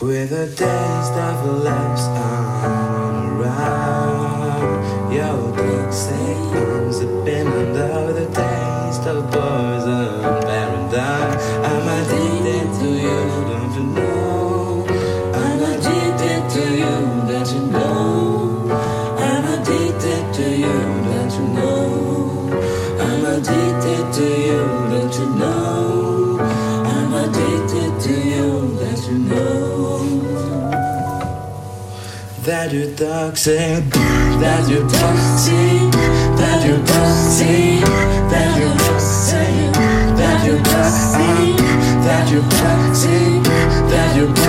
with a taste of laughs on around. Your toxic arms have been under the taste of poison paradise. I'm addicted to you, don't you know? I'm addicted to you, don't you know? I'm addicted to you, don't you know? I'm addicted to you, don't you know? I'm addicted to you, don't you know? That you're toxic, that you're toxic, that you're toxic, that you're toxic, that you're toxic, that you're toxic.